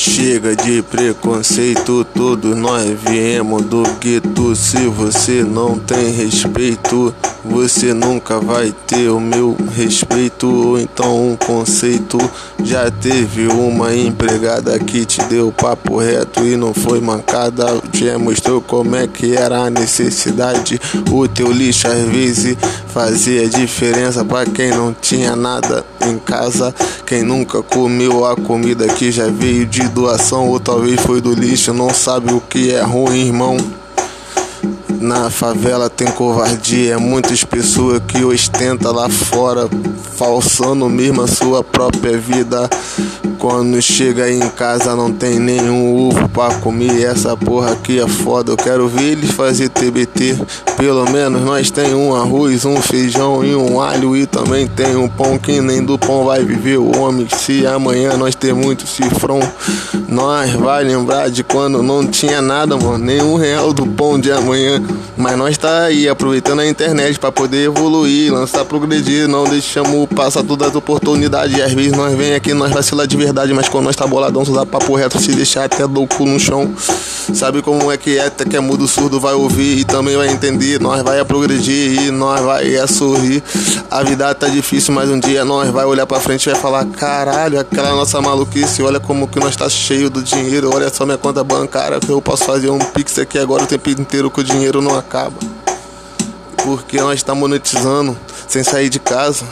Chega de preconceito, todos nós viemos do gueto. Se você não tem respeito, você nunca vai ter o meu respeito. Ou então um conceito. Já teve uma empregada que te deu papo reto e não foi mancada. Já mostrou como é que era a necessidade. O teu lixo às vezes fazia diferença para quem não tinha nada em casa. Quem nunca comeu a comida que já veio de doação ou talvez foi do lixo, não sabe o que é ruim, irmão. Na favela tem covardia, é muitas pessoas que ostenta lá fora, falsando mesmo a sua própria vida. Quando chega em casa não tem nenhum pra comer. Essa porra aqui é foda. Eu quero ver eles fazer TBT. Pelo menos nós tem um arroz, um feijão e um alho. E também tem um pão que nem do pão vai viver o homem. Se amanhã nós ter muito cifrão, nós vai lembrar de quando não tinha nada, mano. Nenhum real do pão de amanhã. Mas nós tá aí aproveitando a internet para poder evoluir, lançar, progredir. Não deixamos passar todas as oportunidades. E às vezes nós vem aqui, nós vacilar de verdade, mas quando nós tá boladão, só dá papo reto, se deixar até do cu no chão. Sabe como é que é, até que é mudo surdo vai ouvir e também vai entender. Nós vai a progredir e nós vai a sorrir. A vida tá difícil, mas um dia nós vai olhar pra frente e vai falar: caralho, aquela nossa maluquice, olha como que nós tá cheio do dinheiro, olha só minha conta bancária, que eu posso fazer um pix aqui agora o tempo inteiro que o dinheiro não acaba. Porque nós tá monetizando sem sair de casa.